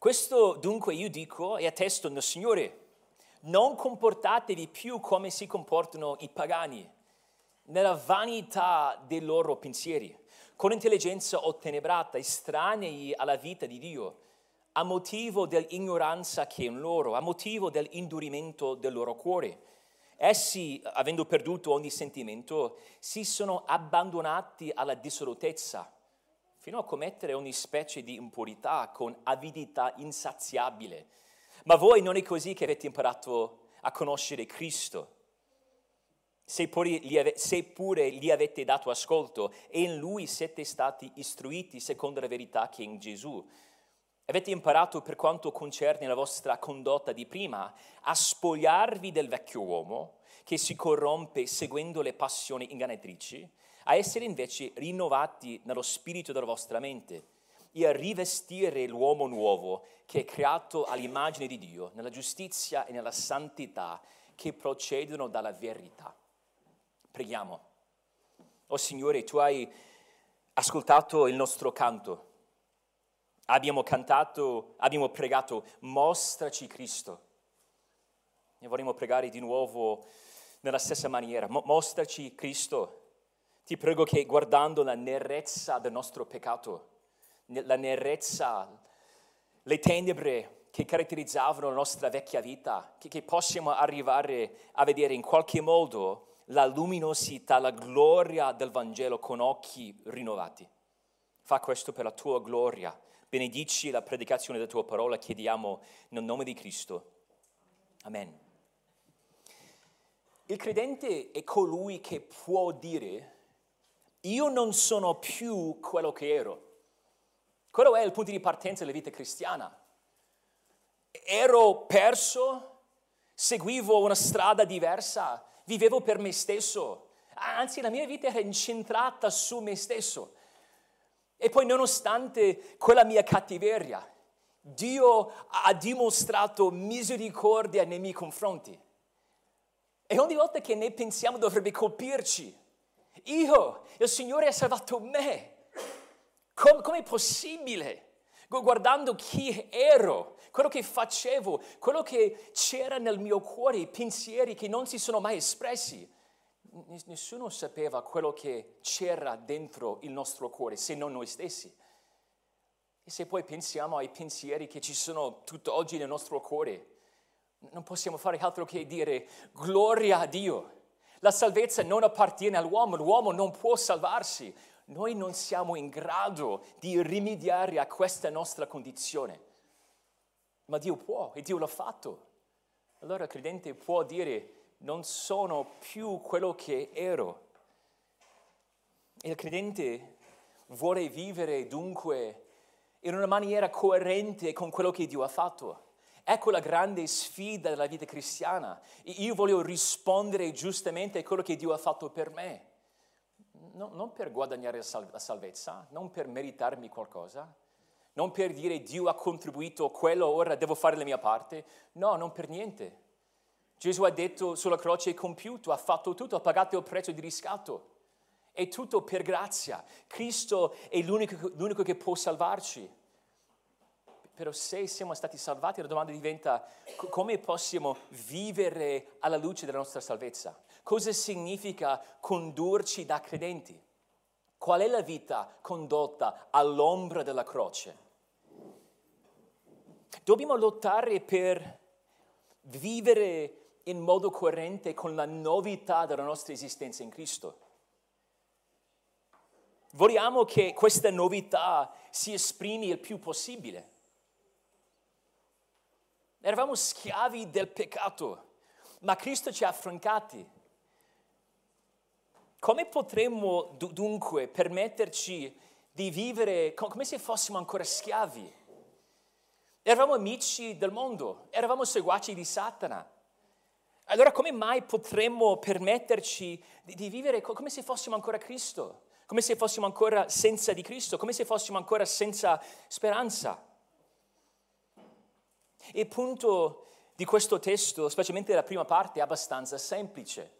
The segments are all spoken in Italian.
Questo dunque io dico e attesto nel Signore, non comportatevi più come si comportano i pagani, nella vanità dei loro pensieri, con intelligenza ottenebrata, estranei alla vita di Dio, a motivo dell'ignoranza che è in loro, a motivo dell'indurimento del loro cuore. Essi, avendo perduto ogni sentimento, si sono abbandonati alla dissolutezza, fino a commettere ogni specie di impurità con avidità insaziabile ma voi non è così che avete imparato a conoscere Cristo. Seppure gli, gli avete dato ascolto e in Lui siete stati istruiti secondo la verità che è in Gesù. Avete imparato per quanto concerne la vostra condotta di prima a spogliarvi del vecchio uomo che si corrompe seguendo le passioni ingannatrici, a essere invece rinnovati nello spirito della vostra mente e a rivestire l'uomo nuovo che è creato all'immagine di Dio, nella giustizia e nella santità che procedono dalla verità. Preghiamo. Oh Signore, tu hai ascoltato il nostro canto. Abbiamo cantato, abbiamo pregato, mostraci Cristo. E vorremmo pregare di nuovo nella stessa maniera, mostraci Cristo. Ti prego che guardando la nerezza del nostro peccato, la nerezza, le tenebre che caratterizzavano la nostra vecchia vita, che, che possiamo arrivare a vedere in qualche modo la luminosità, la gloria del Vangelo con occhi rinnovati. Fa questo per la tua gloria. Benedici la predicazione della tua parola, chiediamo nel nome di Cristo. Amen. Il credente è colui che può dire, io non sono più quello che ero. Quello è il punto di partenza della vita cristiana. Ero perso, seguivo una strada diversa, vivevo per me stesso, anzi la mia vita era incentrata su me stesso. E poi nonostante quella mia cattiveria, Dio ha dimostrato misericordia nei miei confronti. E ogni volta che ne pensiamo dovrebbe colpirci. Io, il Signore ha salvato me. Com- è possibile? Guardando chi ero, quello che facevo, quello che c'era nel mio cuore, i pensieri che non si sono mai espressi. Nessuno sapeva quello che c'era dentro il nostro cuore, se non noi stessi. E se poi pensiamo ai pensieri che ci sono tutt'oggi nel nostro cuore, non possiamo fare altro che dire gloria a Dio. La salvezza non appartiene all'uomo, l'uomo non può salvarsi, noi non siamo in grado di rimediare a questa nostra condizione, ma Dio può e Dio l'ha fatto. Allora il credente può dire non sono più quello che ero. Il credente vuole vivere dunque in una maniera coerente con quello che Dio ha fatto. Ecco la grande sfida della vita cristiana. Io voglio rispondere giustamente a quello che Dio ha fatto per me no, non per guadagnare la, sal- la salvezza, non per meritarmi qualcosa, non per dire Dio ha contribuito quello, ora devo fare la mia parte. No, non per niente. Gesù ha detto sulla croce è compiuto, ha fatto tutto, ha pagato il prezzo di riscatto. È tutto per grazia. Cristo è l'unico, l'unico che può salvarci. Però se siamo stati salvati, la domanda diventa come possiamo vivere alla luce della nostra salvezza? Cosa significa condurci da credenti? Qual è la vita condotta all'ombra della croce? Dobbiamo lottare per vivere in modo coerente con la novità della nostra esistenza in Cristo. Vogliamo che questa novità si esprimi il più possibile. Eravamo schiavi del peccato, ma Cristo ci ha affrancati. Come potremmo dunque permetterci di vivere come se fossimo ancora schiavi? Eravamo amici del mondo, eravamo seguaci di Satana. Allora come mai potremmo permetterci di, di vivere come se fossimo ancora Cristo? Come se fossimo ancora senza di Cristo? Come se fossimo ancora senza speranza? Il punto di questo testo, specialmente la prima parte, è abbastanza semplice.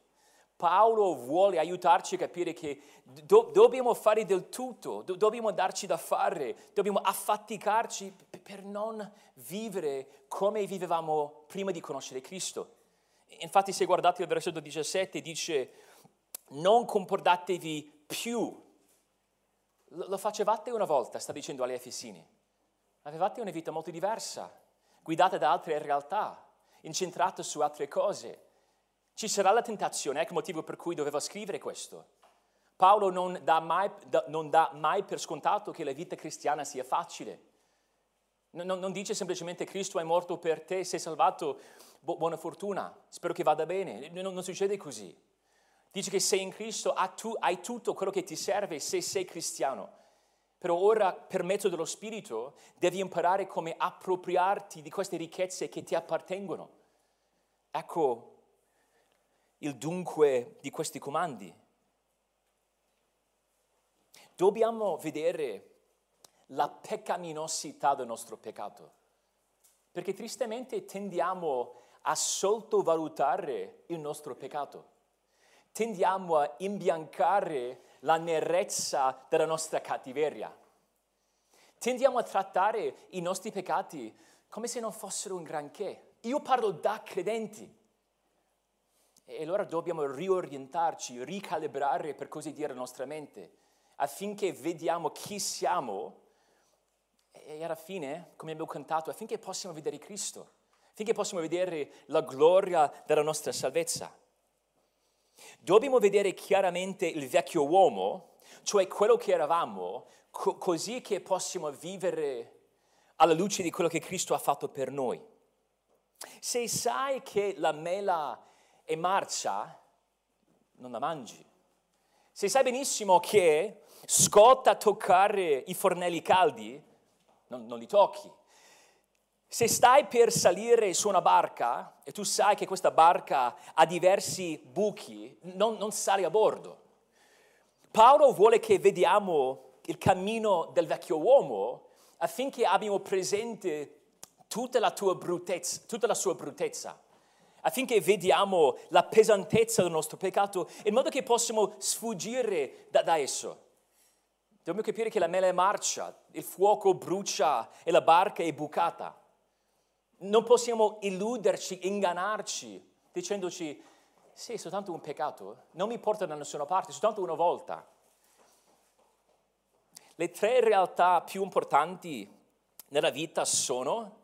Paolo vuole aiutarci a capire che do- dobbiamo fare del tutto, do- dobbiamo darci da fare, dobbiamo affaticarci p- per non vivere come vivevamo prima di conoscere Cristo. Infatti se guardate il versetto 17 dice non comportatevi più. Lo facevate una volta, sta dicendo agli Efesini. Avevate una vita molto diversa, guidata da altre realtà, incentrata su altre cose. Ci sarà la tentazione, ecco il motivo per cui doveva scrivere questo. Paolo non dà, mai, non dà mai per scontato che la vita cristiana sia facile. Non, dice semplicemente Cristo è morto per te, sei salvato, bu- buona fortuna, spero che vada bene. Non, succede così. Dice che sei in Cristo, hai tutto quello che ti serve se sei cristiano. Però ora, per mezzo dello Spirito, devi imparare come appropriarti di queste ricchezze che ti appartengono. Ecco il dunque di questi comandi. Dobbiamo vedere la peccaminosità del nostro peccato, perché tristemente tendiamo a sottovalutare il nostro peccato, tendiamo a imbiancare la nerezza della nostra cattiveria, tendiamo a trattare i nostri peccati come se non fossero un granché. Io parlo da credenti. E allora dobbiamo riorientarci, ricalibrare, per così dire, la nostra mente, affinché vediamo chi siamo e alla fine, come abbiamo cantato, affinché possiamo vedere Cristo, affinché possiamo vedere la gloria della nostra salvezza. Dobbiamo vedere chiaramente il vecchio uomo, cioè quello che eravamo, co- così che possiamo vivere alla luce di quello che Cristo ha fatto per noi. Se sai che la mela è marcia, non la mangi. Se sai benissimo che scotta toccare i fornelli caldi, non, non li tocchi. Se stai per salire su una barca e tu sai che questa barca ha diversi buchi, non, non sali a bordo. Paolo vuole che vediamo il cammino del vecchio uomo affinché abbiamo presente tutta la tua bruttezza, tutta la sua bruttezza, affinché vediamo la pesantezza del nostro peccato in modo che possiamo sfuggire da, da esso. Dobbiamo capire che la mela è marcia, il fuoco brucia e la barca è bucata. Non possiamo illuderci, ingannarci, dicendoci, sì, è soltanto un peccato, non mi porta da nessuna parte, soltanto una volta. Le tre realtà più importanti nella vita sono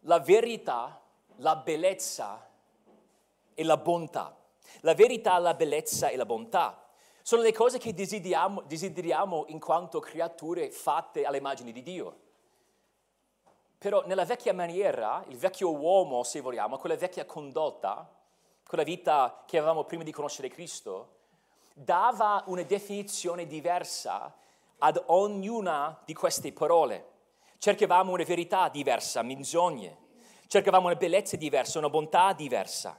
la verità, la bellezza e la bontà. La verità, la bellezza e la bontà. Sono le cose che desideriamo, desideriamo in quanto creature fatte all'immagine di Dio. Però nella vecchia maniera, il vecchio uomo, se vogliamo, quella vecchia condotta, quella vita che avevamo prima di conoscere Cristo, dava una definizione diversa ad ognuna di queste parole. Cercavamo una verità diversa, menzogne. Cercavamo una bellezza diversa, una bontà diversa.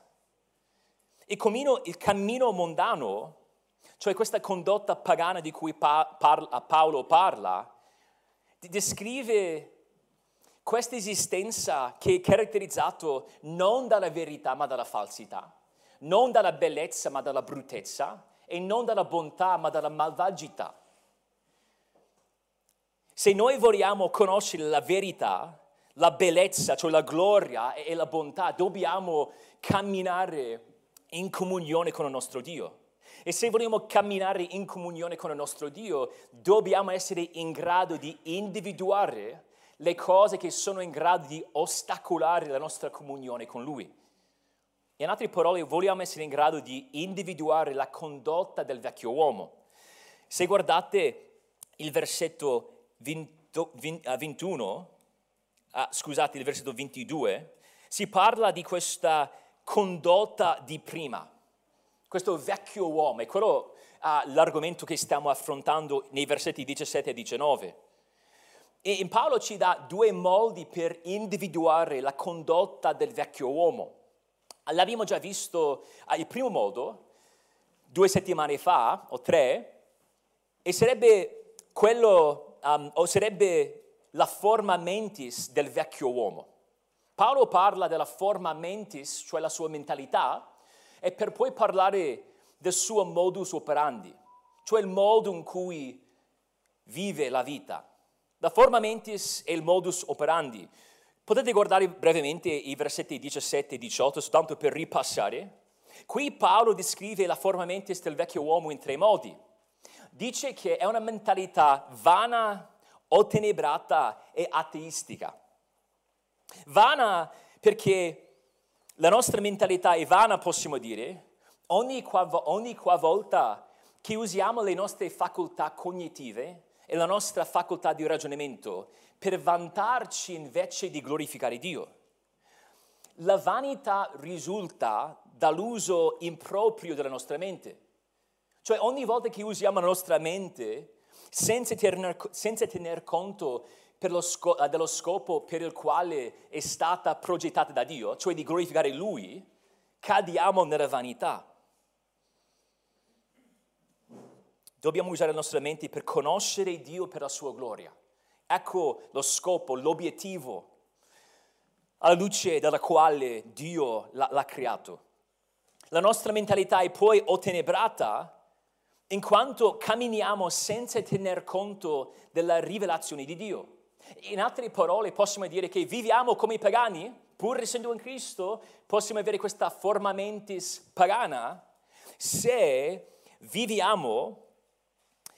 Il cammino, il cammino mondano cioè questa condotta pagana di cui pa- parla, Paolo parla, descrive questa esistenza che è caratterizzata non dalla verità ma dalla falsità, non dalla bellezza ma dalla bruttezza e non dalla bontà ma dalla malvagità. Se noi vogliamo conoscere la verità, la bellezza, cioè la gloria e la bontà, dobbiamo camminare in comunione con il nostro Dio. E se vogliamo camminare in comunione con il nostro Dio, dobbiamo essere in grado di individuare le cose che sono in grado di ostacolare la nostra comunione con Lui. In altre parole, vogliamo essere in grado di individuare la condotta del vecchio uomo. Se guardate il versetto 21, ah, scusate, il versetto 22, si parla di questa condotta di prima questo vecchio uomo, è quello uh, l'argomento che stiamo affrontando nei versetti 17 e 19. E Paolo ci dà due modi per individuare la condotta del vecchio uomo. L'abbiamo già visto uh, il primo modo due settimane fa o tre, e sarebbe quello, um, o sarebbe la forma mentis del vecchio uomo. Paolo parla della forma mentis, cioè la sua mentalità, e per poi parlare del suo modus operandi, cioè il modo in cui vive la vita. La forma mentis è il modus operandi. Potete guardare brevemente i versetti 17 e 18, soltanto per ripassare. Qui Paolo descrive la forma mentis del vecchio uomo in tre modi. Dice che è una mentalità vana, ottenebrata e ateistica. Vana perché la nostra mentalità è vana, possiamo dire, ogni, qual- ogni che usiamo le nostre facoltà cognitive e la nostra facoltà di ragionamento per vantarci invece di glorificare Dio. La vanità risulta dall'uso improprio della nostra mente. Cioè ogni volta che usiamo la nostra mente senza tener, senza tener conto sco- dello scopo per il quale è stata progettata da Dio, cioè di glorificare Lui, cadiamo nella vanità. Dobbiamo usare le nostre menti per conoscere Dio per la sua gloria. Ecco lo scopo, l'obiettivo alla luce della quale Dio l'ha, l'ha creato. La nostra mentalità è poi ottenebrata in quanto camminiamo senza tener conto della rivelazione di Dio. In altre parole possiamo dire che viviamo come i pagani, pur essendo in Cristo, possiamo avere questa forma mentis pagana se viviamo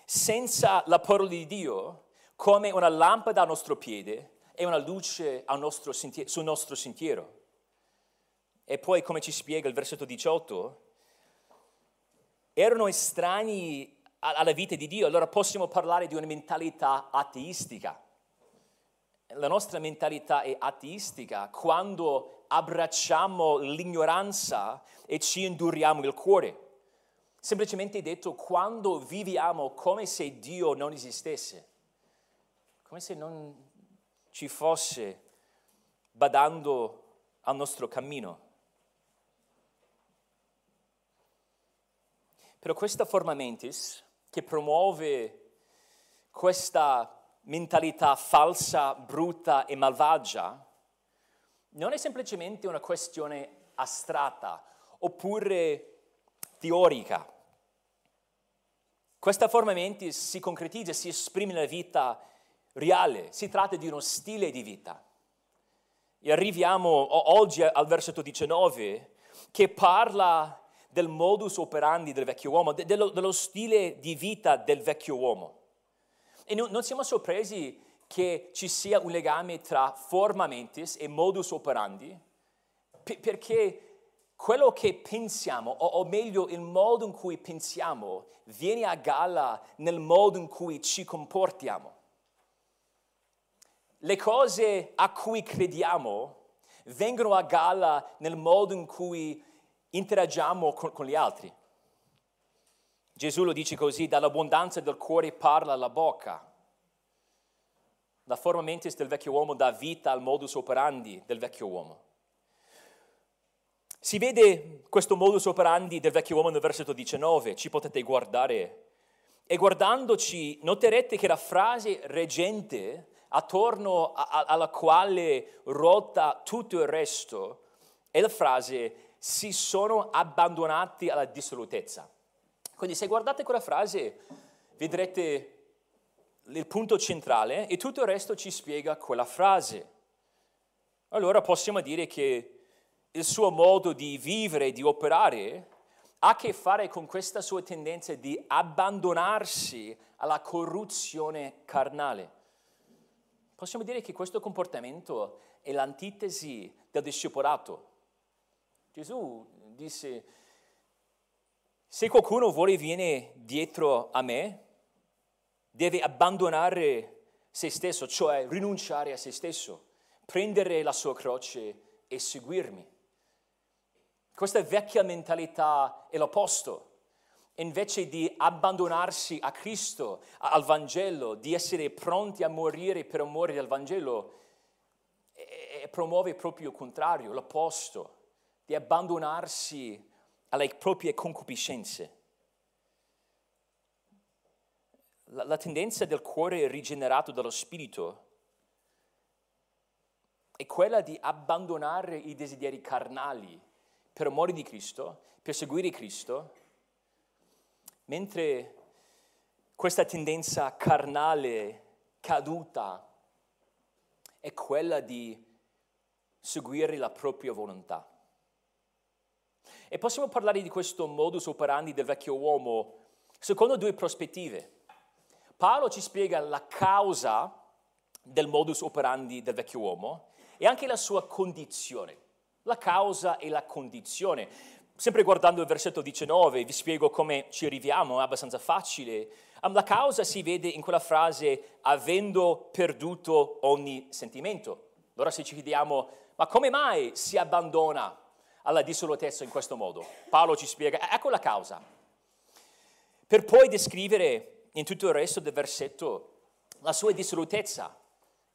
senza la parola di Dio come una lampada al nostro piede e una luce nostro sentiero, sul nostro sentiero. E poi, come ci spiega il versetto 18, erano estranei alla vita di Dio, allora possiamo parlare di una mentalità ateistica. La nostra mentalità è ateistica quando abbracciamo l'ignoranza e ci induriamo il cuore. Semplicemente detto, quando viviamo come se Dio non esistesse, come se non ci fosse badando al nostro cammino. Però questa forma mentis che promuove questa mentalità falsa, brutta e malvagia, non è semplicemente una questione astratta oppure teorica. Questa forma mentis si concretizza, si esprime nella vita reale, si tratta di uno stile di vita. E arriviamo oggi al versetto 19 che parla del modus operandi del vecchio uomo, dello, dello stile di vita del vecchio uomo. E non, siamo sorpresi che ci sia un legame tra forma mentis e modus operandi, perché quello che pensiamo, o, meglio il modo in cui pensiamo, viene a galla nel modo in cui ci comportiamo. Le cose a cui crediamo vengono a galla nel modo in cui interagiamo con, con gli altri. Gesù lo dice così, dall'abbondanza del cuore parla la bocca. La forma mentis del vecchio uomo dà vita al modus operandi del vecchio uomo. Si vede questo modus operandi del vecchio uomo nel versetto 19, ci potete guardare. E guardandoci noterete che la frase reggente attorno a, a, alla quale ruota tutto il resto è la frase si sono abbandonati alla dissolutezza. Quindi se guardate quella frase vedrete il punto centrale e tutto il resto ci spiega quella frase. Allora possiamo dire che il suo modo di vivere, di operare, ha a che fare con questa sua tendenza di abbandonarsi alla corruzione carnale. Possiamo dire che questo comportamento è l'antitesi del discepolato. Gesù disse, se qualcuno vuole venire dietro a me, deve abbandonare se stesso, cioè rinunciare a se stesso, prendere la sua croce e seguirmi. Questa vecchia mentalità è l'opposto. Invece di abbandonarsi a Cristo, al Vangelo, di essere pronti a morire per amore del Vangelo, promuove proprio il contrario, l'opposto, di abbandonarsi alle proprie concupiscenze. La, la tendenza del cuore rigenerato dallo Spirito è quella di abbandonare i desideri carnali per amore di Cristo, per seguire Cristo, mentre questa tendenza carnale, caduta, è quella di seguire la propria volontà. E possiamo parlare di questo modus operandi del vecchio uomo secondo due prospettive. Paolo ci spiega la causa del modus operandi del vecchio uomo e anche la sua condizione. La causa e la condizione. Sempre guardando il versetto 19, vi spiego come ci arriviamo, è abbastanza facile. La causa si vede in quella frase avendo perduto ogni sentimento. Allora se ci chiediamo, ma come mai si abbandona alla dissolutezza in questo modo? Paolo ci spiega, ecco la causa. Per poi descrivere in tutto il resto del versetto la sua dissolutezza.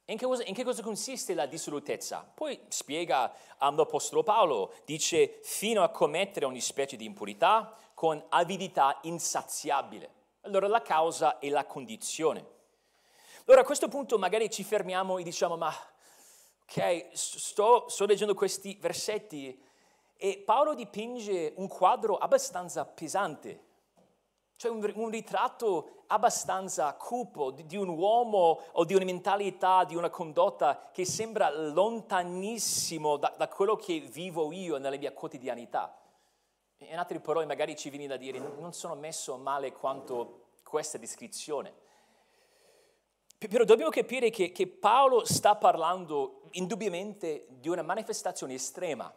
In che, cosa, in che cosa consiste la dissolutezza? Poi spiega l'Apostolo Paolo, dice fino a commettere ogni specie di impurità con avidità insaziabile. Allora la causa e la condizione. Allora a questo punto magari ci fermiamo e diciamo ma ok, sto, sto leggendo questi versetti e Paolo dipinge un quadro abbastanza pesante cioè un, un ritratto abbastanza cupo di, di, un uomo o di una mentalità, di una condotta che sembra lontanissimo da, da quello che vivo io nella mia quotidianità. In altre parole, magari ci viene da dire, non sono messo male quanto questa descrizione. Però dobbiamo capire che, che Paolo sta parlando indubbiamente di una manifestazione estrema,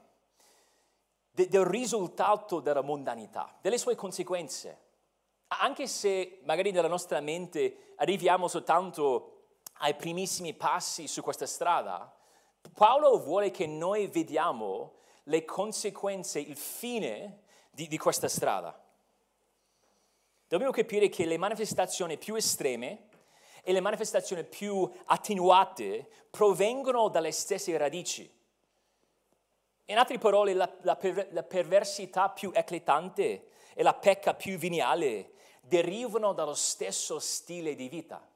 de, del risultato della mondanità, delle sue conseguenze anche se magari nella nostra mente arriviamo soltanto ai primissimi passi su questa strada, Paolo vuole che noi vediamo le conseguenze, il fine di, di questa strada. Dobbiamo capire che le manifestazioni più estreme e le manifestazioni più attenuate provengono dalle stesse radici. In altre parole, la, la, la perversità più eclatante e la pecca più veniale derivano dallo stesso stile di vita.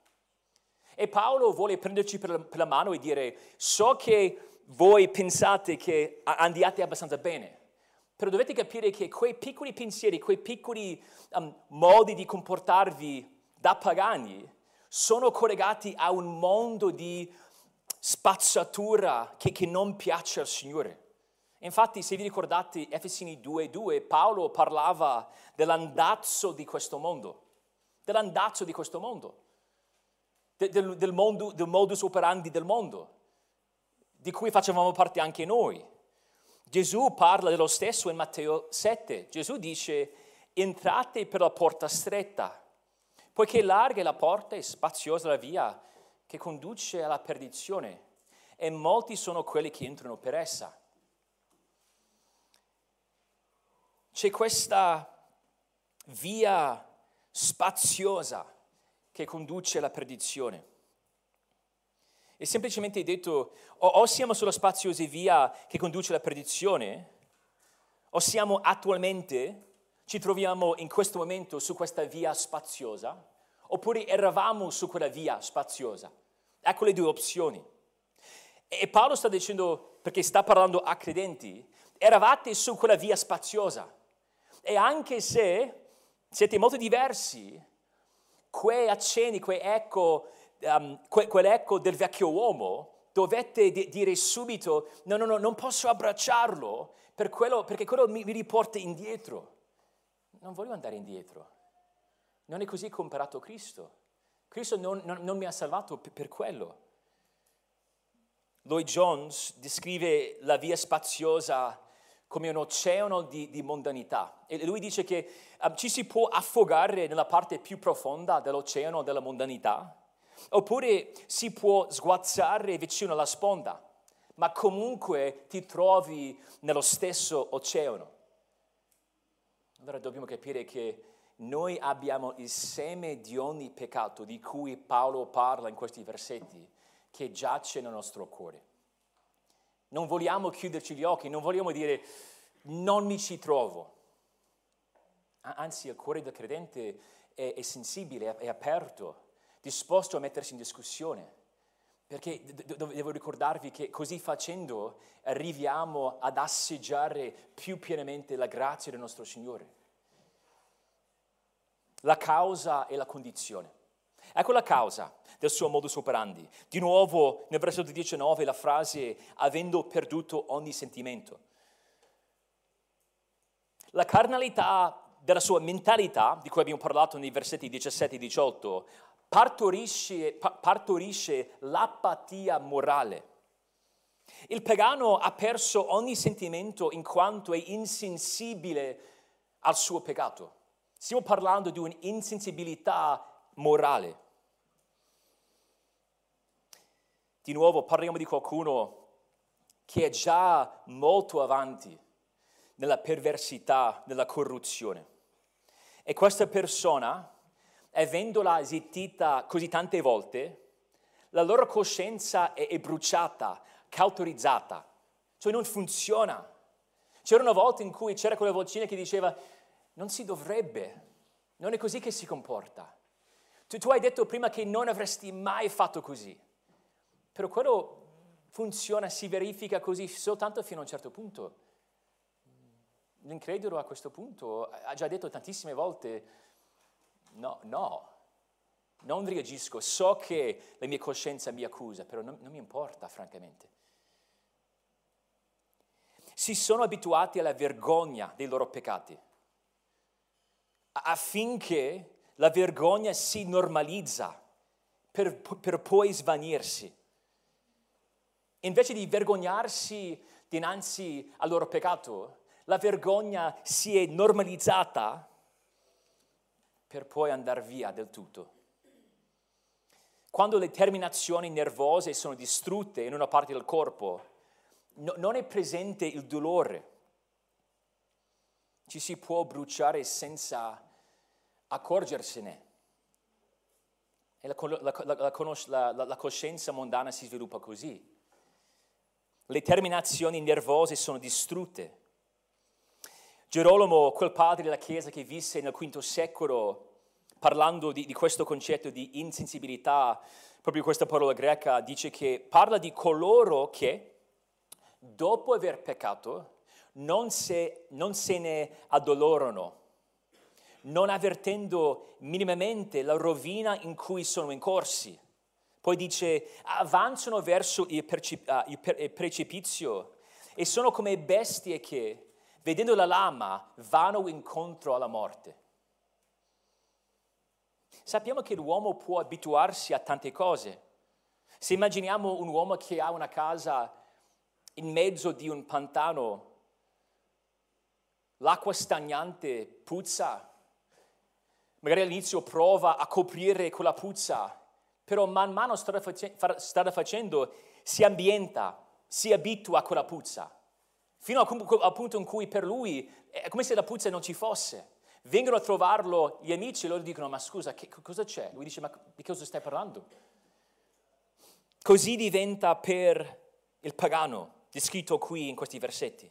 E Paolo vuole prenderci per la, per la mano e dire, so che voi pensate che andiate abbastanza bene, però dovete capire che quei piccoli pensieri, quei piccoli um, modi di comportarvi da pagani sono collegati a un mondo di spazzatura che, che non piace al Signore. Infatti, se vi ricordate Efesini 2:2, Paolo parlava dell'andazzo di questo mondo, dell'andazzo di questo mondo, del, del, mondo, del modus operandi del mondo, di cui facevamo parte anche noi. Gesù parla dello stesso in Matteo 7. Gesù dice, entrate per la porta stretta, poiché larga è la porta e spaziosa la via che conduce alla perdizione, e molti sono quelli che entrano per essa. C'è questa via spaziosa che conduce alla perdizione. È semplicemente detto o, siamo sulla spaziosa via che conduce alla perdizione, o siamo attualmente, ci troviamo in questo momento su questa via spaziosa, oppure eravamo su quella via spaziosa. Ecco le due opzioni. E Paolo sta dicendo, perché sta parlando a credenti, eravate su quella via spaziosa. E anche se siete molto diversi, quei accenni, quei eco, um, que, quell'eco del vecchio uomo, dovete di, dire subito, no, no, no, non posso abbracciarlo per quello, perché quello mi, mi riporta indietro. Non voglio andare indietro. Non è così comparato Cristo. Cristo non, non, non mi ha salvato per, per quello. Lloyd Jones descrive la via spaziosa come un oceano di, di mondanità. E lui dice che um, ci si può affogare nella parte più profonda dell'oceano della mondanità, oppure si può sguazzare vicino alla sponda, ma comunque ti trovi nello stesso oceano. Allora dobbiamo capire che noi abbiamo il seme di ogni peccato di cui Paolo parla in questi versetti, che giace nel nostro cuore. Non vogliamo chiuderci gli occhi, non vogliamo dire non mi ci trovo. Anzi, il cuore del credente è, è sensibile, è aperto, disposto a mettersi in discussione. Perché devo ricordarvi che così facendo arriviamo ad assaggiare più pienamente la grazia del nostro Signore. La causa e la condizione. Ecco la causa del suo modus operandi. Di nuovo nel versetto 19 la frase avendo perduto ogni sentimento. La carnalità della sua mentalità, di cui abbiamo parlato nei versetti 17 e 18, partorisce, partorisce l'apatia morale. Il pagano ha perso ogni sentimento in quanto è insensibile al suo peccato. Stiamo parlando di un'insensibilità morale. Di nuovo parliamo di qualcuno che è già molto avanti nella perversità, nella corruzione. E questa persona, avendola esistita così tante volte, la loro coscienza è, bruciata, cauterizzata, cioè non funziona. C'erano volte in cui c'era quella vocina che diceva non si dovrebbe, non è così che si comporta. Tu, tu hai detto prima che non avresti mai fatto così, però quello funziona, si verifica così soltanto fino a un certo punto. L'incredulo a questo punto ha già detto tantissime volte, no, no, non reagisco, so che la mia coscienza mi accusa, però non, non mi importa, francamente. Si sono abituati alla vergogna dei loro peccati, affinché la vergogna si normalizza per, per poi svanirsi. Invece di vergognarsi dinanzi al loro peccato, la vergogna si è normalizzata per poi andare via del tutto. Quando le terminazioni nervose sono distrutte in una parte del corpo, no, non è presente il dolore. Ci si può bruciare senza accorgersene. E la, la, la, la coscienza mondana si sviluppa così. Le terminazioni nervose sono distrutte Gerolamo, quel padre della Chiesa che visse nel V secolo, parlando di, di questo concetto di insensibilità, proprio questa parola greca, dice che parla di coloro che, dopo aver peccato, non se, non se ne addolorano, non avvertendo minimamente la rovina in cui sono incorsi. Poi dice, avanzano verso il, precipizio e sono come bestie che, vedendo la lama, vanno incontro alla morte. Sappiamo che l'uomo può abituarsi a tante cose. Se immaginiamo un uomo che ha una casa in mezzo di un pantano, l'acqua stagnante puzza, magari all'inizio prova a coprire quella puzza, però man mano strada, facendo si ambienta, si abitua a quella puzza fino al punto in cui per lui è come se la puzza non ci fosse. Vengono a trovarlo gli amici e loro dicono, ma scusa, che, cosa c'è? Lui dice, ma di cosa stai parlando? Così diventa per il pagano, descritto qui in questi versetti.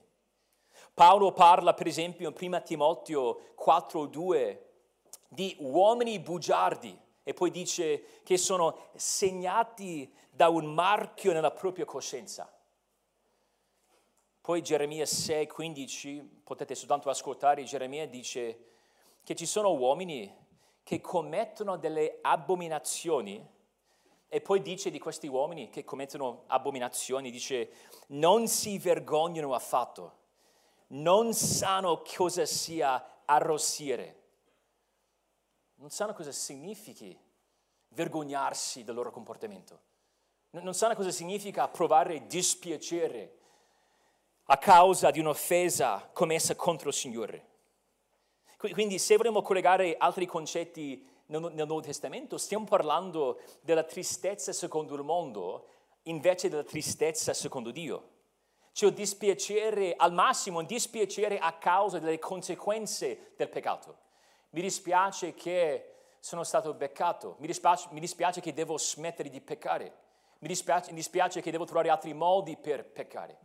Paolo parla, per esempio, in 1 Timoteo 4,2 di uomini bugiardi e poi dice che sono segnati da un marchio nella propria coscienza. Poi Geremia 6, 15, potete soltanto ascoltare, Geremia dice che ci sono uomini che commettono delle abominazioni. E poi dice di questi uomini che commettono abominazioni, dice non si vergognano affatto, non sanno cosa sia arrossire, non sanno cosa significhi vergognarsi del loro comportamento, non sanno cosa significa provare dispiacere a causa di un'offesa commessa contro il Signore. Quindi se vogliamo collegare altri concetti nel, Nuovo Testamento, stiamo parlando della tristezza secondo il mondo invece della tristezza secondo Dio. C'è un dispiacere, al massimo un dispiacere a causa delle conseguenze del peccato. Mi dispiace che sono stato beccato, mi dispiace, mi dispiace che devo smettere di peccare, mi dispiace, mi dispiace che devo trovare altri modi per peccare.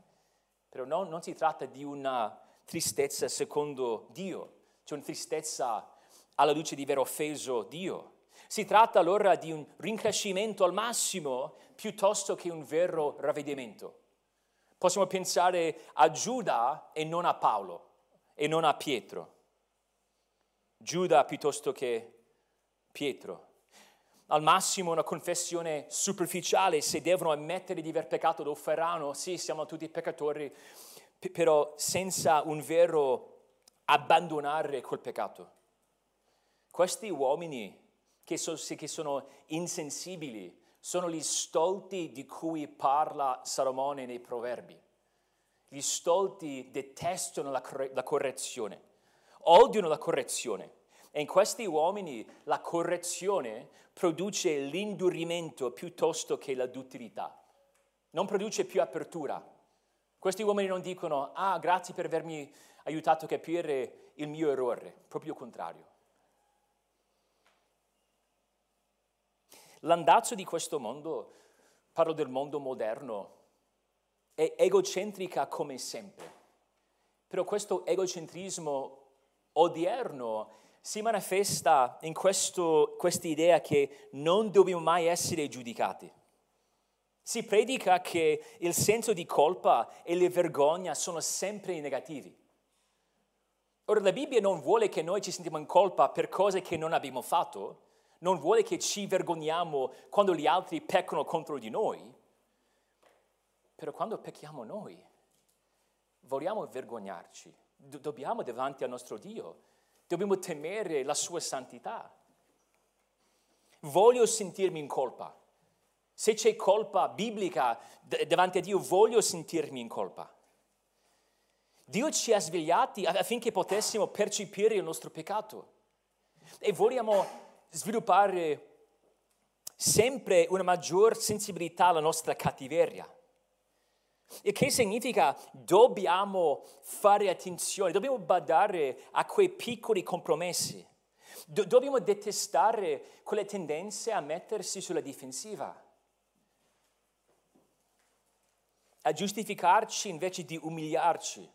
Però non, non si tratta di una tristezza secondo Dio, c'è una tristezza alla luce di aver offeso Dio. Si tratta allora di un rincrescimento al massimo piuttosto che un vero ravvedimento. Possiamo pensare a Giuda e non a Paolo e non a Pietro. Giuda piuttosto che Pietro. Al massimo una confessione superficiale, se devono ammettere di aver peccato lo faranno, sì, siamo tutti peccatori, però senza un vero abbandonare quel peccato. Questi uomini che, so, che sono insensibili sono gli stolti di cui parla Salomone nei proverbi. Gli stolti detestano la, la correzione, odiano la correzione. E in questi uomini la correzione produce l'indurimento piuttosto che la duttilità. Non produce più apertura. Questi uomini non dicono, ah, grazie per avermi aiutato a capire il mio errore, proprio il contrario. L'andazzo di questo mondo, parlo del mondo moderno, è egocentrica come sempre. Però questo egocentrismo odierno si manifesta in questa idea che non dobbiamo mai essere giudicati. Si predica che il senso di colpa e la vergogna sono sempre negativi. Ora la Bibbia non vuole che noi ci sentiamo in colpa per cose che non abbiamo fatto, non vuole che ci vergogniamo quando gli altri peccano contro di noi, però quando pecchiamo noi vogliamo vergognarci, dobbiamo davanti al nostro Dio, dobbiamo temere la sua santità. Voglio sentirmi in colpa. Se c'è colpa biblica davanti a Dio, voglio sentirmi in colpa. Dio ci ha svegliati affinché potessimo percepire il nostro peccato e vogliamo sviluppare sempre una maggior sensibilità alla nostra cattiveria. E che significa? Dobbiamo fare attenzione, dobbiamo badare a quei piccoli compromessi. Do- dobbiamo detestare quelle tendenze a mettersi sulla difensiva, a giustificarci invece di umiliarci,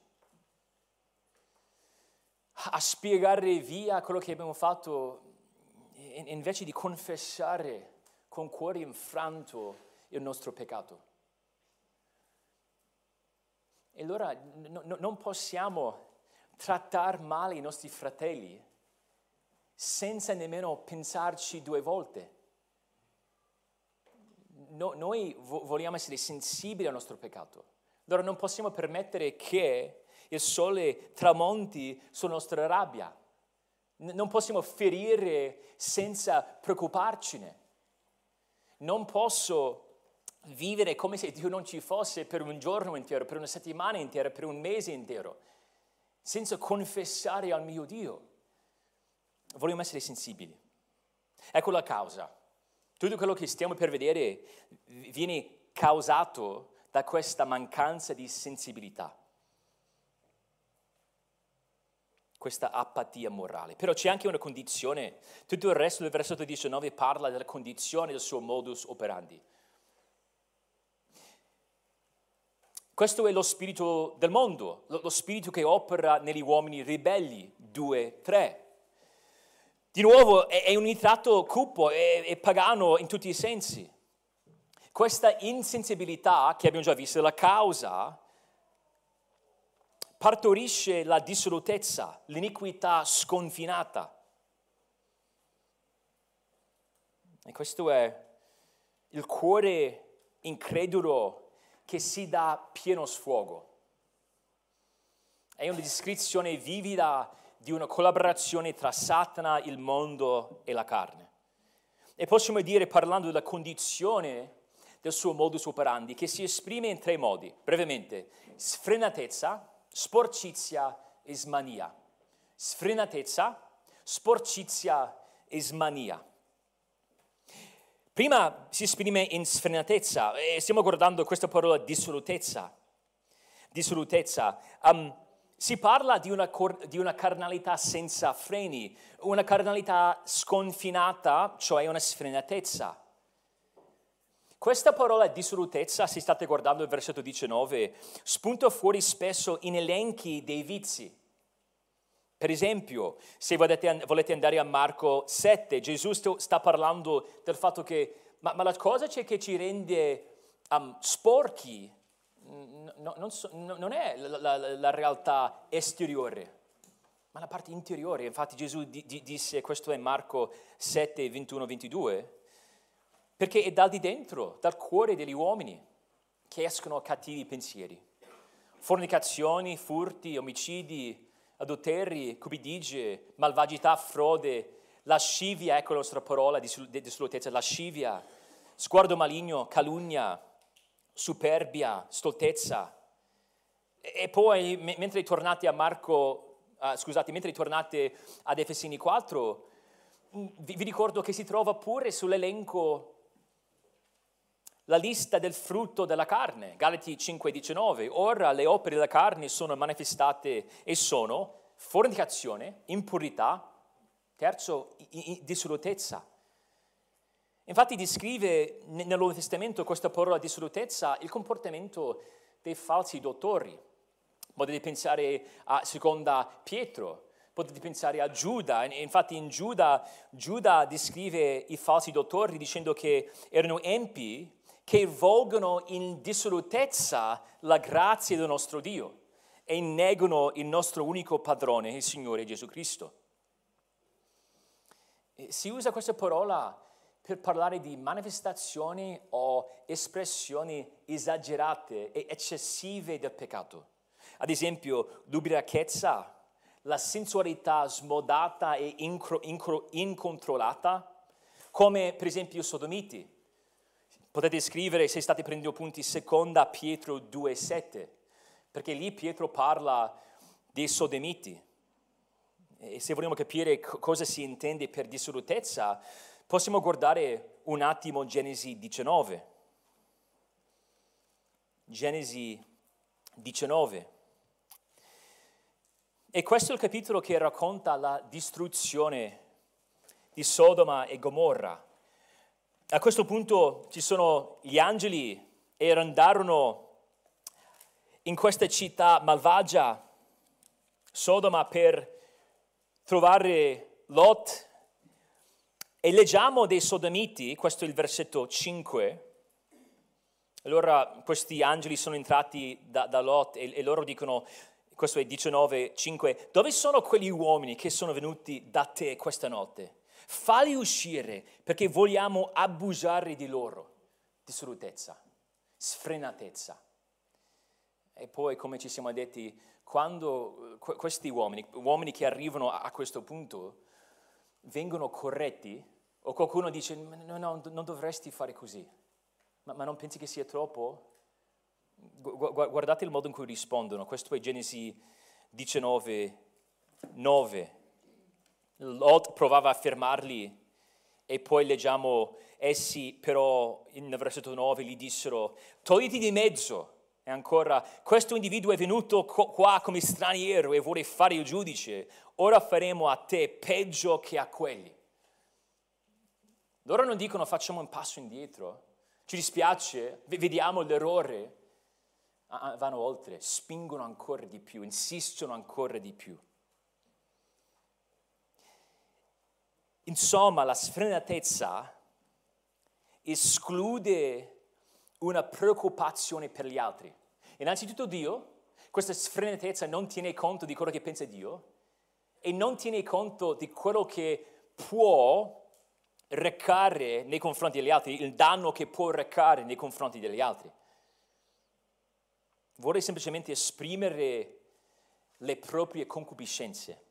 a spiegare via quello che abbiamo fatto invece di confessare con cuore infranto il nostro peccato. E allora no, no, non possiamo trattare male i nostri fratelli senza nemmeno pensarci due volte. No, noi vo- vogliamo essere sensibili al nostro peccato. Allora non possiamo permettere che il sole tramonti sulla nostra rabbia non possiamo ferire senza preoccuparcene. Non posso vivere come se Dio non ci fosse per un giorno intero, per una settimana intera, per un mese intero, senza confessare al mio Dio. Vogliamo essere sensibili. Ecco la causa. Tutto quello che stiamo per vedere viene causato da questa mancanza di sensibilità. questa apatia morale. Però c'è anche una condizione, tutto il resto del versetto 19 parla della condizione del suo modus operandi. Questo è lo spirito del mondo, lo spirito che opera negli uomini ribelli, 2, 3. Di nuovo è un ritratto cupo e pagano in tutti i sensi. Questa insensibilità che abbiamo già visto è la causa partorisce la dissolutezza, l'iniquità sconfinata. E questo è il cuore incredulo che si dà pieno sfogo. È una descrizione vivida di una collaborazione tra Satana, il mondo e la carne. E possiamo dire, parlando della condizione del suo modus operandi, che si esprime in tre modi. Brevemente, sfrenatezza, sporcizia e smania. Sfrenatezza, sporcizia e smania. Prima si esprime in sfrenatezza e stiamo guardando questa parola dissolutezza. Dissolutezza. Um, si parla di una, di una, carnalità senza freni, una carnalità sconfinata, cioè una sfrenatezza. Questa parola dissolutezza, se state guardando il versetto 19, spunta fuori spesso in elenchi dei vizi. Per esempio, se volete, andare a Marco 7, Gesù sta parlando del fatto che, ma, ma la cosa c'è che ci rende um, sporchi no, non, so, non, è la, la, la, realtà esteriore, ma la parte interiore. Infatti Gesù di, di, disse, questo è Marco 7, 21, 22, perché è dal di dentro, dal cuore degli uomini, che escono cattivi pensieri. Fornicazioni, furti, omicidi, adulteri, cupidigie, malvagità, frode, lascivia, ecco la nostra parola di dissolutezza, lascivia, sguardo maligno, calunnia, superbia, stoltezza. E poi, m- mentre tornate a Marco, uh, scusate, mentre tornate ad Efesini 4, vi, vi ricordo che si trova pure sull'elenco la lista del frutto della carne, Galati 5:19. Ora le opere della carne sono manifestate e sono fornicazione, impurità, terzo, dissolutezza. Infatti descrive nel Nuovo Testamento questa parola dissolutezza il comportamento dei falsi dottori. Potete pensare a seconda Pietro, potete pensare a Giuda, infatti in Giuda, Giuda descrive i falsi dottori dicendo che erano empi che volgono in dissolutezza la grazia del nostro Dio e negano il nostro unico padrone, il Signore Gesù Cristo. Si usa questa parola per parlare di manifestazioni o espressioni esagerate e eccessive del peccato. Ad esempio, l'ubriachezza, la sensualità smodata e incro- incro- incontrollata, come per esempio i sodomiti Potete scrivere, se state prendendo punti, seconda Pietro 2,7, perché lì Pietro parla dei sodomiti. E se vogliamo capire cosa si intende per dissolutezza, possiamo guardare un attimo Genesi 19. Genesi 19. E questo è il capitolo che racconta la distruzione di Sodoma e Gomorra. A questo punto ci sono gli angeli e andarono in questa città malvagia, Sodoma, per trovare Lot. E leggiamo dei sodomiti, questo è il versetto 5. Allora questi angeli sono entrati da, da Lot e, e, loro dicono, questo è 19, 5, dove sono quegli uomini che sono venuti da te questa notte? Falli uscire perché vogliamo abusare di loro. Dissolutezza, sfrenatezza. E poi, come ci siamo detti, quando questi uomini, uomini che arrivano a questo punto, vengono corretti, o qualcuno dice, no, no, non dovresti fare così, ma, ma non pensi che sia troppo? Guardate il modo in cui rispondono, questo è Genesi 19, 9. Lot provava a fermarli e poi leggiamo, essi però nel versetto 9 gli dissero, togliti di mezzo. E ancora, questo individuo è venuto qua come straniero e vuole fare il giudice, ora faremo a te peggio che a quelli. Loro non dicono facciamo un passo indietro, ci dispiace, vediamo l'errore, vanno oltre, spingono ancora di più, insistono ancora di più. Insomma, la sfrenatezza esclude una preoccupazione per gli altri. Innanzitutto Dio, questa sfrenatezza non tiene conto di quello che pensa Dio e non tiene conto di quello che può recare nei confronti degli altri, il danno che può recare nei confronti degli altri. Vuole semplicemente esprimere le proprie concupiscenze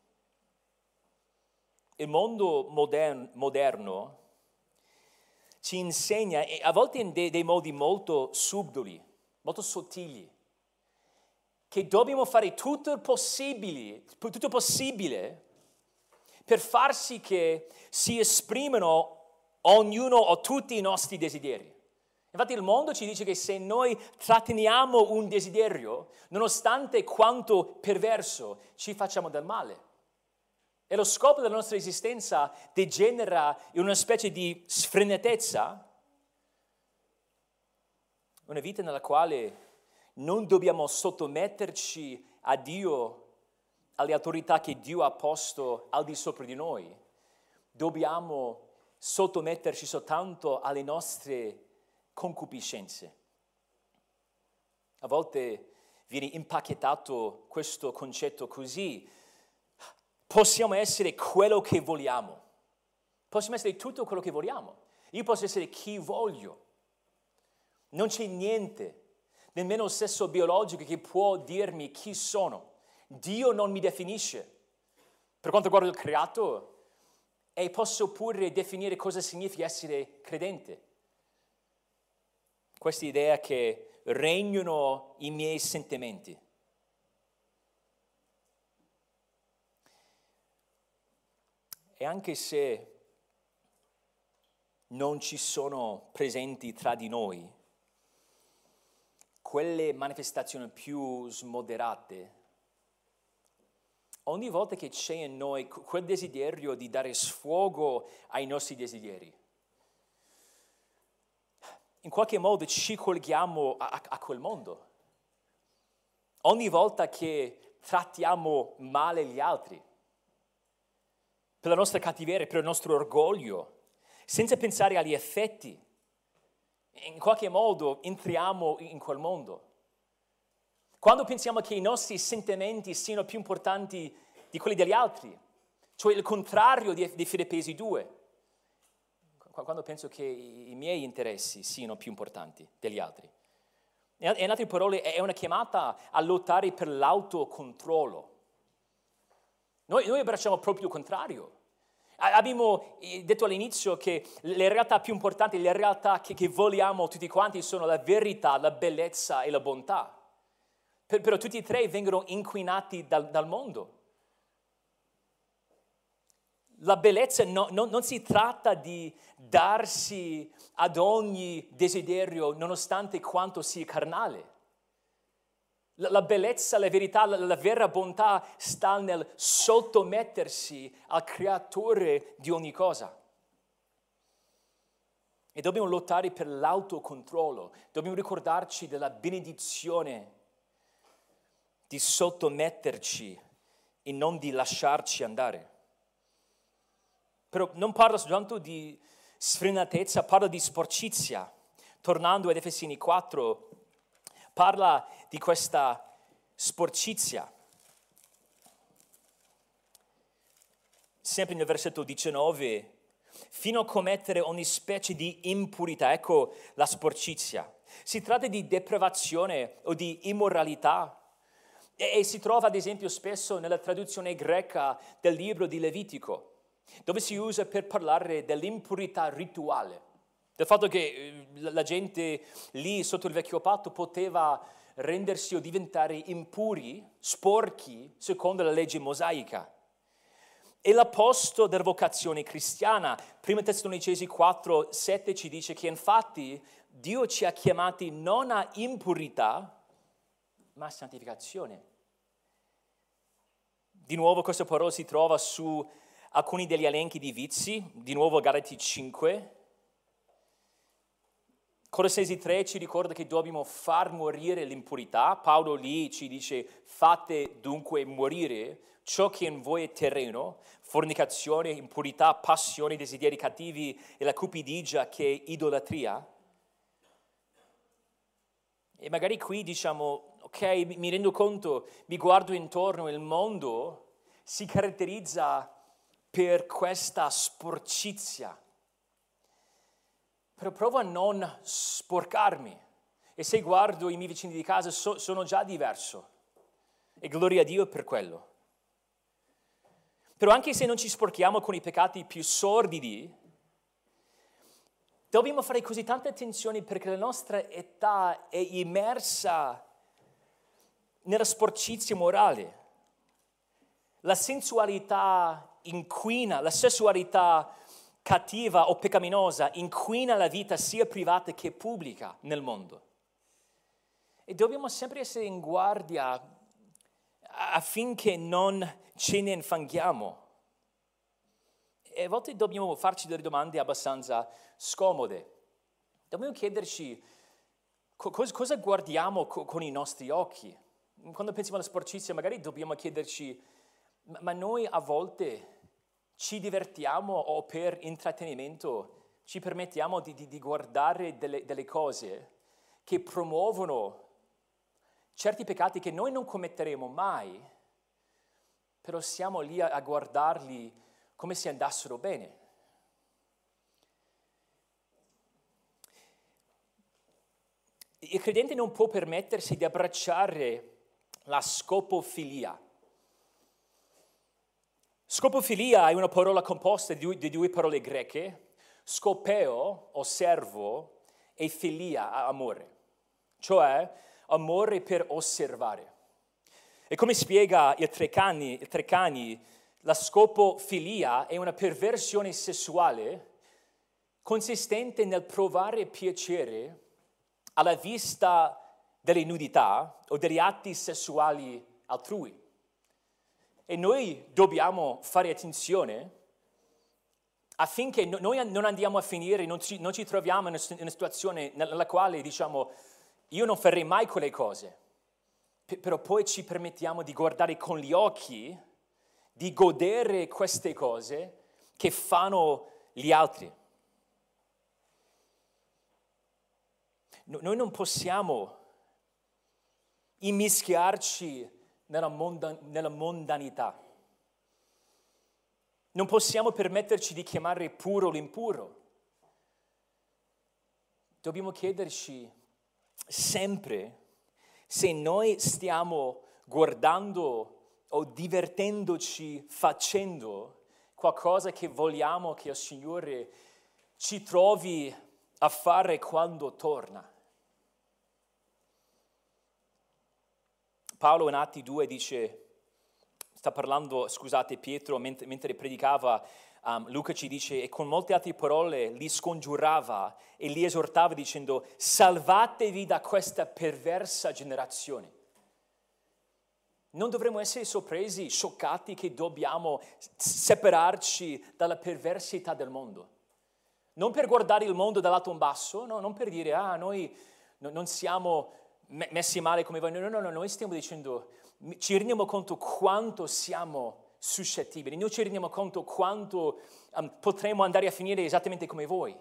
il mondo modern, moderno ci insegna, a volte in dei, dei modi molto subdoli, molto sottili, che dobbiamo fare tutto il possibile, tutto possibile per far sì che si esprimano ognuno o tutti i nostri desideri. Infatti il mondo ci dice che se noi tratteniamo un desiderio, nonostante quanto perverso, ci facciamo del male. E lo scopo della nostra esistenza degenera in una specie di sfrenatezza, una vita nella quale non dobbiamo sottometterci a Dio alle autorità che Dio ha posto al di sopra di noi, dobbiamo sottometterci soltanto alle nostre concupiscenze. A volte viene impacchettato questo concetto così. Possiamo essere quello che vogliamo. Possiamo essere tutto quello che vogliamo. Io posso essere chi voglio. Non c'è niente, nemmeno il sesso biologico, che può dirmi chi sono. Dio non mi definisce. Per quanto riguarda il creato, e posso pure definire cosa significa essere credente. Questa idea che regnano i miei sentimenti. E anche se non ci sono presenti tra di noi quelle manifestazioni più smoderate, ogni volta che c'è in noi quel desiderio di dare sfogo ai nostri desideri, in qualche modo ci colghiamo a, a quel mondo. Ogni volta che trattiamo male gli altri, per la nostra cattiveria, per il nostro orgoglio, senza pensare agli effetti. In qualche modo entriamo in quel mondo. Quando pensiamo che i nostri sentimenti siano più importanti di quelli degli altri, cioè il contrario di, di Filippesi 2, quando penso che i miei interessi siano più importanti degli altri. In altre parole, è una chiamata a lottare per l'autocontrollo. Noi, noi abbracciamo proprio il contrario. Abbiamo eh, detto all'inizio che le realtà più importanti, le realtà che, che vogliamo tutti quanti sono la verità, la bellezza e la bontà. Per, però tutti e tre vengono inquinati dal, dal mondo. La bellezza no, no, non si tratta di darsi ad ogni desiderio nonostante quanto sia carnale. La bellezza, la verità, la, la, vera bontà sta nel sottomettersi al creatore di ogni cosa. E dobbiamo lottare per l'autocontrollo, dobbiamo ricordarci della benedizione di sottometterci e non di lasciarci andare. Però non parlo soltanto di sfrenatezza, parlo di sporcizia. Tornando ad Efesini 4, parla di questa sporcizia. Sempre nel versetto 19, fino a commettere ogni specie di impurità, ecco la sporcizia. Si tratta di deprivazione o di immoralità e, e si trova ad esempio spesso nella traduzione greca del libro di Levitico, dove si usa per parlare dell'impurità rituale, del fatto che eh, la gente lì sotto il vecchio patto poteva rendersi o diventare impuri, sporchi, secondo la legge mosaica. E l'apposto della vocazione cristiana, 1 Tessalonicesi 4, 7 ci dice che infatti Dio ci ha chiamati non a impurità, ma a santificazione. Di nuovo questa parola si trova su alcuni degli elenchi di vizi, di nuovo Galati 5, Colossesi 3 ci ricorda che dobbiamo far morire l'impurità. Paolo lì ci dice fate dunque morire ciò che in voi è terreno, fornicazione, impurità, passione, desideri cattivi e la cupidigia che è idolatria. E magari qui diciamo, ok, mi rendo conto, mi guardo intorno, il mondo si caratterizza per questa sporcizia, però provo a non sporcarmi. E se guardo i miei vicini di casa so, sono già diverso. E gloria a Dio per quello. Però anche se non ci sporchiamo con i peccati più sordidi, dobbiamo fare così tante attenzioni perché la nostra età è immersa nella sporcizia morale. La sensualità inquina, la sessualità cattiva o peccaminosa inquina la vita sia privata che pubblica nel mondo. E dobbiamo sempre essere in guardia affinché non ce ne infanghiamo. E a volte dobbiamo farci delle domande abbastanza scomode. Dobbiamo chiederci cosa, cosa guardiamo con i nostri occhi. Quando pensiamo alla sporcizia, magari dobbiamo chiederci ma noi a volte ci divertiamo o per intrattenimento ci permettiamo di, di, di guardare delle, delle cose che promuovono certi peccati che noi non commetteremo mai, però siamo lì a, a guardarli come se andassero bene. Il credente non può permettersi di abbracciare la scopofilia. Scopofilia è una parola composta di due, parole greche, scopeo o servo e filia, amore, cioè amore per osservare. E come spiega il Trecani, il Trecani la scopofilia è una perversione sessuale consistente nel provare piacere alla vista delle nudità o degli atti sessuali altrui. E noi dobbiamo fare attenzione affinché noi non andiamo a finire, non ci, non ci troviamo in una situazione nella quale diciamo io non farei mai quelle cose, però poi ci permettiamo di guardare con gli occhi, di godere queste cose che fanno gli altri. Noi non possiamo immischiarci nella, monda- nella mondanità. Non possiamo permetterci di chiamare puro l'impuro. Dobbiamo chiederci sempre se noi stiamo guardando o divertendoci facendo qualcosa che vogliamo che il Signore ci trovi a fare quando torna. Paolo in Atti 2 dice, sta parlando, scusate, Pietro, mentre, mentre predicava, um, Luca ci dice, e con molte altre parole li scongiurava e li esortava dicendo, salvatevi da questa perversa generazione. Non dovremmo essere sorpresi, scioccati che dobbiamo separarci dalla perversità del mondo. Non per guardare il mondo dall'alto in basso, no, non per dire, ah, noi non siamo messi male come voi. No, no, no, noi stiamo dicendo, ci rendiamo conto quanto siamo suscettibili, noi ci rendiamo conto quanto um, potremmo andare a finire esattamente come voi.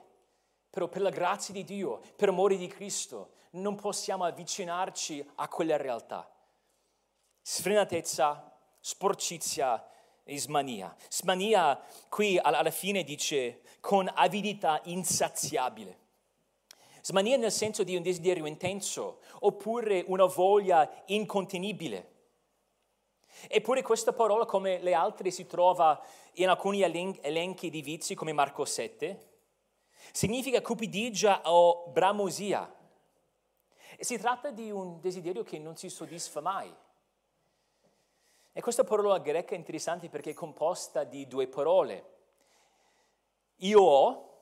Però per la grazia di Dio, per amore di Cristo, non possiamo avvicinarci a quella realtà. Sfrenatezza, sporcizia e smania. Smania qui alla fine dice con avidità insaziabile. Smania nel senso di un desiderio intenso oppure una voglia incontenibile. Eppure questa parola, come le altre, si trova in alcuni elenchi di vizi come Marco 7. Significa cupidigia o bramosia. Si tratta di un desiderio che non si soddisfa mai. E questa parola greca è interessante perché è composta di due parole. Io ho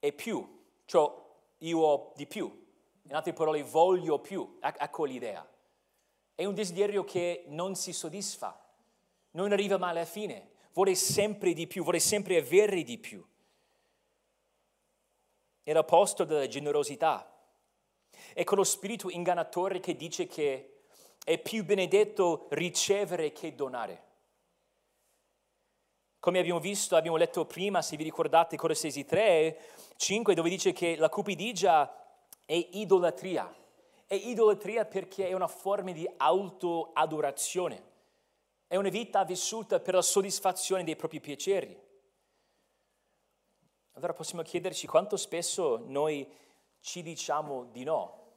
e più, cioè io ho di più. In altre parole, voglio più. Ecco l'idea. È un desiderio che non si soddisfa, non arriva mai alla fine. Vorrei sempre di più, vorrei sempre avere di più. È l'opposto della generosità. È quello spirito ingannatore che dice che è più benedetto ricevere che donare. Come abbiamo visto, abbiamo letto prima, se vi ricordate, Colossesi 3, 5, dove dice che la cupidigia è idolatria. È idolatria perché è una forma di autoadorazione. È una vita vissuta per la soddisfazione dei propri piaceri. Allora possiamo chiederci quanto spesso noi ci diciamo di no,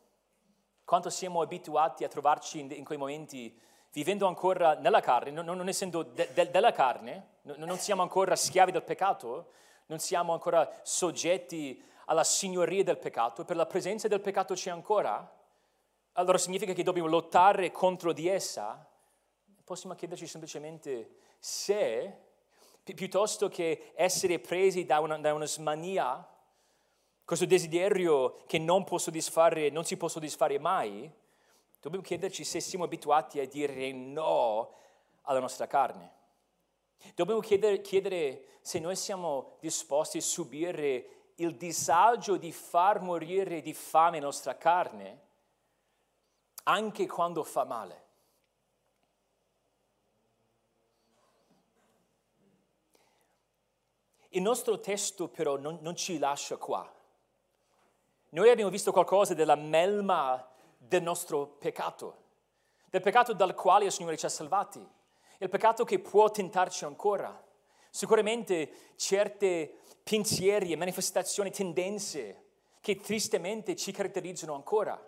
quanto siamo abituati a trovarci in, quei momenti vivendo ancora nella carne, non essendo de, de, della carne, non siamo ancora schiavi del peccato, non siamo ancora soggetti alla signoria del peccato, per la presenza del peccato c'è ancora, allora significa che dobbiamo lottare contro di essa. Possiamo chiederci semplicemente se, pi- piuttosto che essere presi da una, da una smania, questo desiderio che non, non si può soddisfare mai, dobbiamo chiederci se siamo abituati a dire no alla nostra carne. Dobbiamo chiedere, chiedere se noi siamo disposti a subire il disagio di far morire di fame la nostra carne, anche quando fa male. Il nostro testo però non, non, ci lascia qua. Noi abbiamo visto qualcosa della melma del nostro peccato, del peccato dal quale il Signore ci ha salvati il peccato che può tentarci ancora. Sicuramente certe pensieri manifestazioni, tendenze che tristemente ci caratterizzano ancora.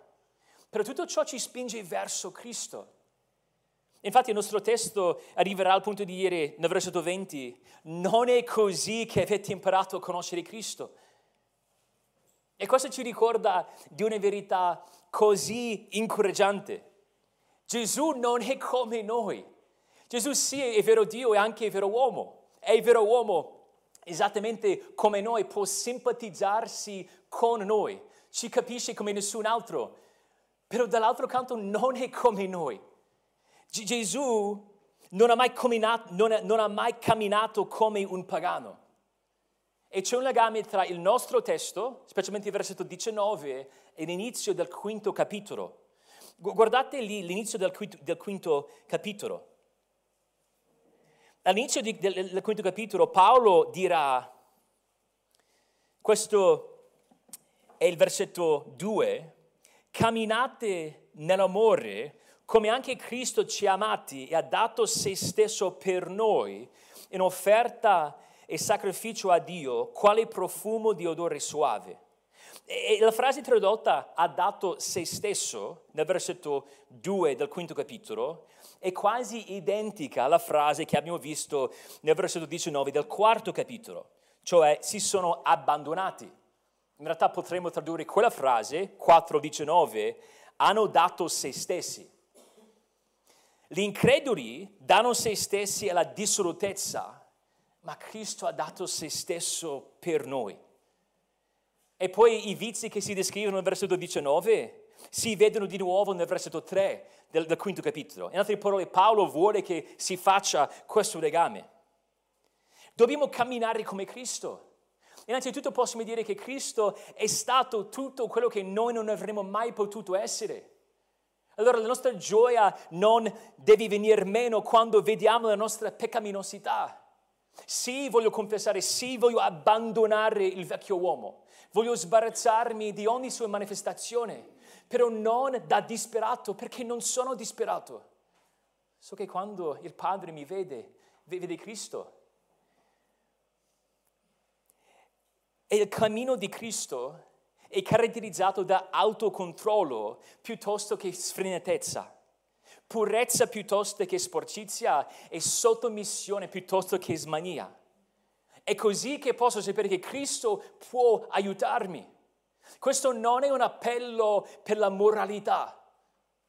Però tutto ciò ci spinge verso Cristo. Infatti il nostro testo arriverà al punto di dire nel versetto 20, non è così che avete imparato a conoscere Cristo. E questo ci ricorda di una verità così incoraggiante. Gesù non è come noi. Gesù sì è vero Dio e anche è vero uomo. È vero uomo esattamente come noi, può simpatizzarsi con noi, ci capisce come nessun altro, però dall'altro canto non è come noi. G- Gesù non ha, camminato, non, non ha mai camminato come un pagano. E c'è un legame tra il nostro testo, specialmente il versetto 19, e l'inizio del quinto capitolo. Guardate lì l'inizio del quinto, del quinto capitolo. All'inizio di, del, del quinto capitolo Paolo dirà, questo è il versetto 2, camminate nell'amore come anche Cristo ci ha amati e ha dato se stesso per noi in offerta e sacrificio a Dio, quale profumo di odore suave. E la frase tradotta ha dato se stesso nel versetto 2 del quinto capitolo è quasi identica alla frase che abbiamo visto nel versetto 19 del quarto capitolo, cioè si sono abbandonati. In realtà potremmo tradurre quella frase, 4.19, hanno dato se stessi. Gli increduli danno se stessi alla dissolutezza ma Cristo ha dato se stesso per noi. E poi i vizi che si descrivono nel versetto 19 si vedono di nuovo nel versetto 3 del, del quinto capitolo. In altre parole, Paolo vuole che si faccia questo legame. Dobbiamo camminare come Cristo. Innanzitutto possiamo dire che Cristo è stato tutto quello che noi non avremmo mai potuto essere. Allora la nostra gioia non deve venire meno quando vediamo la nostra peccaminosità. Sì, voglio confessare, sì, voglio abbandonare il vecchio uomo, voglio sbarazzarmi di ogni sua manifestazione, però non da disperato, perché non sono disperato. So che quando il Padre mi vede, vede Cristo. E il cammino di Cristo è caratterizzato da autocontrollo piuttosto che sfrenatezza purezza piuttosto che sporcizia e sottomissione piuttosto che smania. È così che posso sapere che Cristo può aiutarmi. Questo non è un appello per la moralità.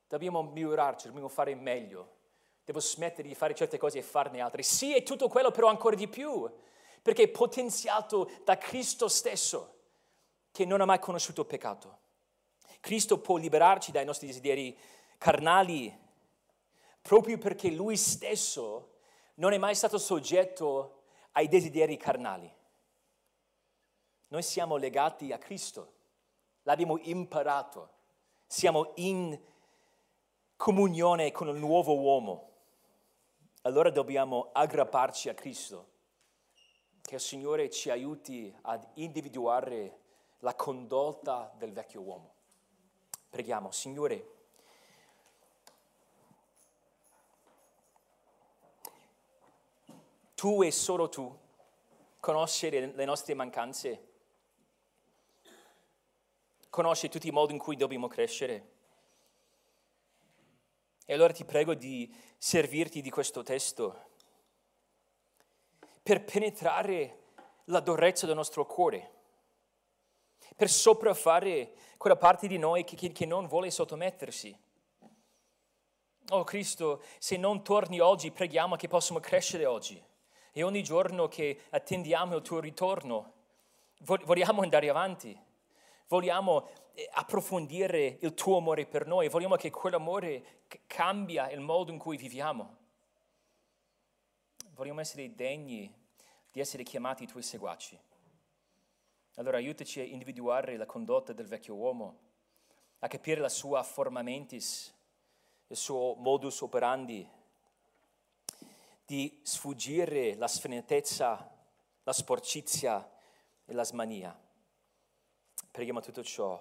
Dobbiamo migliorarci, dobbiamo fare meglio. Devo smettere di fare certe cose e farne altre. Sì, è tutto quello, però ancora di più, perché è potenziato da Cristo stesso, che non ha mai conosciuto peccato. Cristo può liberarci dai nostri desideri carnali proprio perché lui stesso non è mai stato soggetto ai desideri carnali. Noi siamo legati a Cristo, l'abbiamo imparato, siamo in comunione con il nuovo uomo. Allora dobbiamo aggrapparci a Cristo, che il Signore ci aiuti ad individuare la condotta del vecchio uomo. Preghiamo, Signore, tu e solo tu conosci le nostre mancanze, conosci tutti i modi in cui dobbiamo crescere. E allora ti prego di servirti di questo testo per penetrare la durezza del nostro cuore, per sopraffare quella parte di noi che, che, non vuole sottomettersi. Oh Cristo, se non torni oggi, preghiamo che possamo crescere oggi e ogni giorno che attendiamo il tuo ritorno, vogliamo andare avanti, vogliamo eh, approfondire il tuo amore per noi, vogliamo che quell'amore cambia il modo in cui viviamo. Vogliamo essere degni di essere chiamati i tuoi seguaci. Allora aiutaci a individuare la condotta del vecchio uomo, a capire la sua forma mentis, il suo modus operandi, di sfuggire la sfrenatezza la sporcizia e la smania. Preghiamo tutto ciò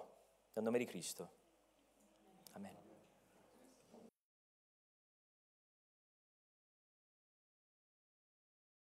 nel nome di Cristo.